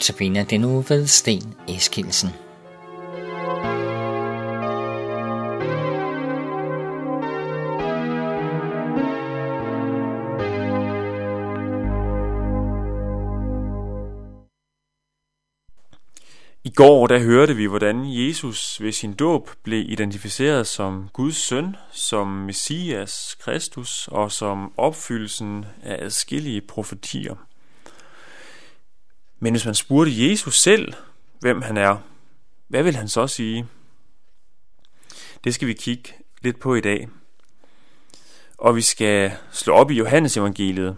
Notabene den nu ved Sten Eskilsen. I går der hørte vi, hvordan Jesus ved sin dåb blev identificeret som Guds søn, som Messias Kristus og som opfyldelsen af adskillige profetier. Men hvis man spurgte Jesus selv, hvem han er, hvad vil han så sige? Det skal vi kigge lidt på i dag. Og vi skal slå op i Johannes evangeliet,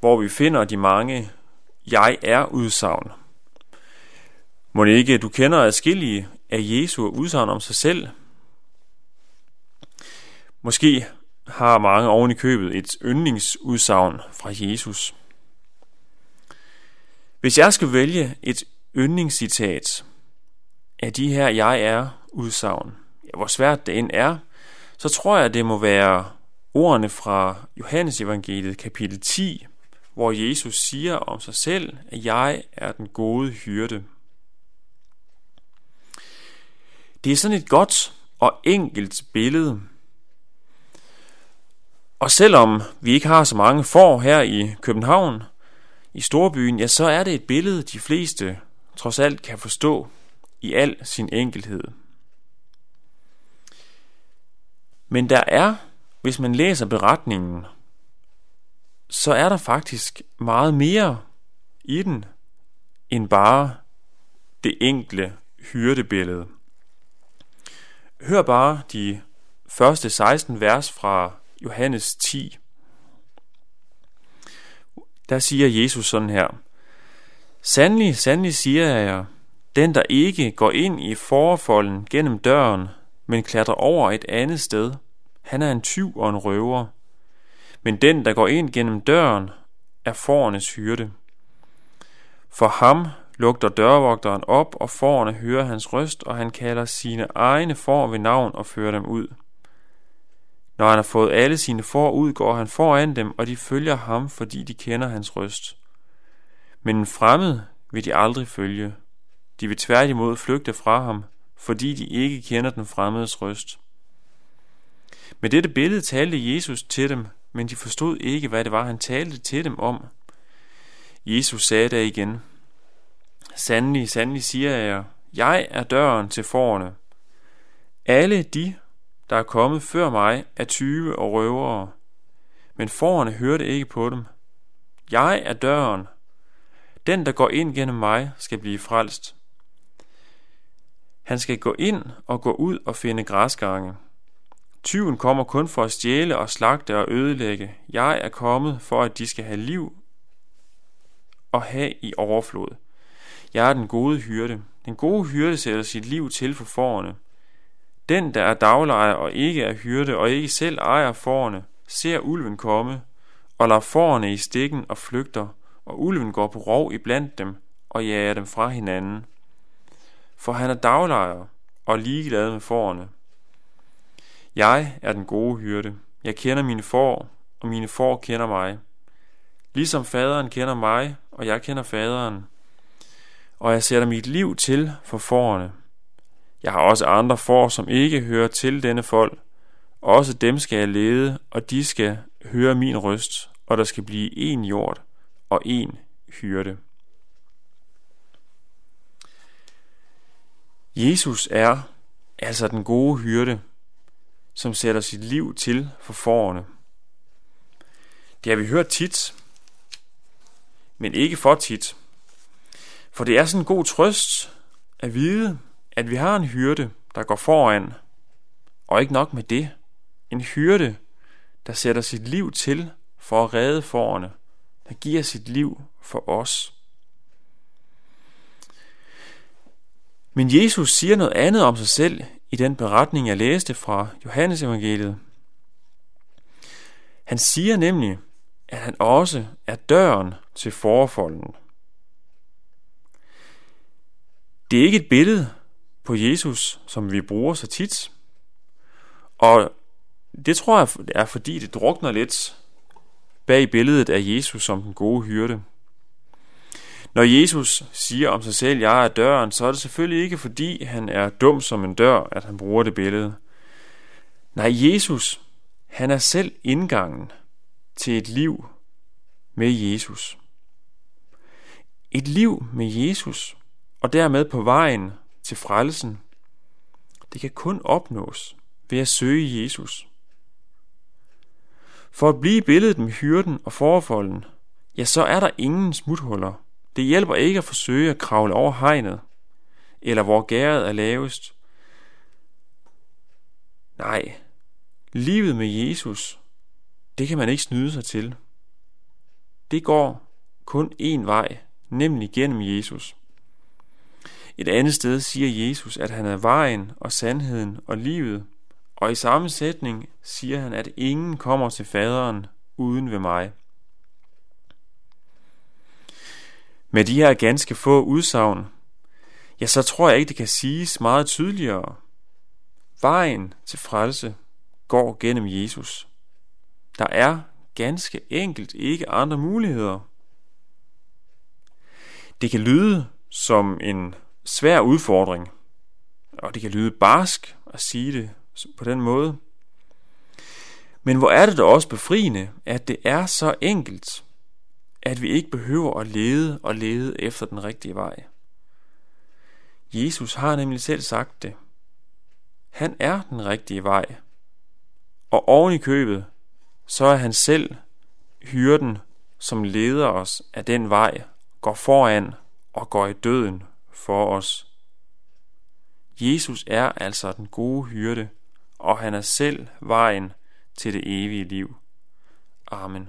hvor vi finder de mange jeg er udsagn. Må ikke du kender adskillige af Jesu udsagn om sig selv? Måske har mange oven i købet et yndlingsudsagn fra Jesus. Hvis jeg skal vælge et yndlingscitat af de her jeg er udsagn, ja, hvor svært det end er, så tror jeg, det må være ordene fra Johannes evangeliet kapitel 10, hvor Jesus siger om sig selv, at jeg er den gode hyrde. Det er sådan et godt og enkelt billede. Og selvom vi ikke har så mange får her i København, i storbyen, ja, så er det et billede, de fleste trods alt kan forstå i al sin enkelhed. Men der er, hvis man læser beretningen, så er der faktisk meget mere i den, end bare det enkle hyrdebillede. Hør bare de første 16 vers fra Johannes 10. Der siger Jesus sådan her. Sandelig, sandelig siger jeg jer, den der ikke går ind i forfolden gennem døren, men klatrer over et andet sted, han er en tyv og en røver. Men den, der går ind gennem døren, er forernes hyrde. For ham lugter dørvogteren op, og forerne hører hans røst, og han kalder sine egne får ved navn og fører dem ud. Når han har fået alle sine får ud, går han foran dem, og de følger ham, fordi de kender hans røst. Men en fremmed vil de aldrig følge. De vil tværtimod flygte fra ham, fordi de ikke kender den fremmedes røst. Med dette billede talte Jesus til dem, men de forstod ikke, hvad det var, han talte til dem om. Jesus sagde da igen, Sandelig, sandelig siger jeg jeg er døren til forerne. Alle de, der er kommet før mig, er tyve og røvere, men forerne hørte ikke på dem. Jeg er døren. Den, der går ind gennem mig, skal blive frelst. Han skal gå ind og gå ud og finde græsgange. Tyven kommer kun for at stjæle og slagte og ødelægge. Jeg er kommet for, at de skal have liv og have i overflod. Jeg er den gode hyrde. Den gode hyrde sætter sit liv til for forerne. Den, der er daglejer og ikke er hyrde og ikke selv ejer forerne, ser ulven komme og lader forerne i stikken og flygter, og ulven går på rov iblandt dem og jager dem fra hinanden. For han er daglejer og ligeglad med forerne. Jeg er den gode hyrde. Jeg kender mine får, og mine får kender mig. Ligesom faderen kender mig, og jeg kender faderen, og jeg sætter mit liv til for forerne. Jeg har også andre får, som ikke hører til denne folk. Også dem skal jeg lede, og de skal høre min røst, og der skal blive en jord og en hyrde. Jesus er altså den gode hyrde, som sætter sit liv til for forerne. Det har vi hørt tit, men ikke for tit. For det er sådan en god trøst at vide, at vi har en hyrde, der går foran. Og ikke nok med det. En hyrde, der sætter sit liv til for at redde forerne. Der giver sit liv for os. Men Jesus siger noget andet om sig selv i den beretning, jeg læste fra Johannes evangeliet. Han siger nemlig, at han også er døren til forfolden. Det er ikke et billede på Jesus, som vi bruger så tit. Og det tror jeg er fordi det drukner lidt bag billedet af Jesus som den gode hyrde. Når Jesus siger om sig selv, jeg er døren, så er det selvfølgelig ikke fordi han er dum som en dør, at han bruger det billede. Nej, Jesus, han er selv indgangen til et liv med Jesus. Et liv med Jesus, og dermed på vejen til frelsen, det kan kun opnås ved at søge Jesus. For at blive billedet med hyrden og forfolden, ja, så er der ingen smuthuller. Det hjælper ikke at forsøge at kravle over hegnet, eller hvor gæret er lavest. Nej, livet med Jesus, det kan man ikke snyde sig til. Det går kun én vej, nemlig gennem Jesus. Et andet sted siger Jesus, at han er vejen og sandheden og livet, og i samme sætning siger han, at ingen kommer til faderen uden ved mig. Med de her ganske få udsagn, ja, så tror jeg ikke, det kan siges meget tydeligere. Vejen til frelse går gennem Jesus. Der er ganske enkelt ikke andre muligheder. Det kan lyde som en svær udfordring, og det kan lyde barsk at sige det på den måde. Men hvor er det da også befriende, at det er så enkelt, at vi ikke behøver at lede og lede efter den rigtige vej. Jesus har nemlig selv sagt det. Han er den rigtige vej. Og oven i købet, så er han selv hyrden, som leder os af den vej, går foran og går i døden for os. Jesus er altså den gode hyrde, og han er selv vejen til det evige liv. Amen.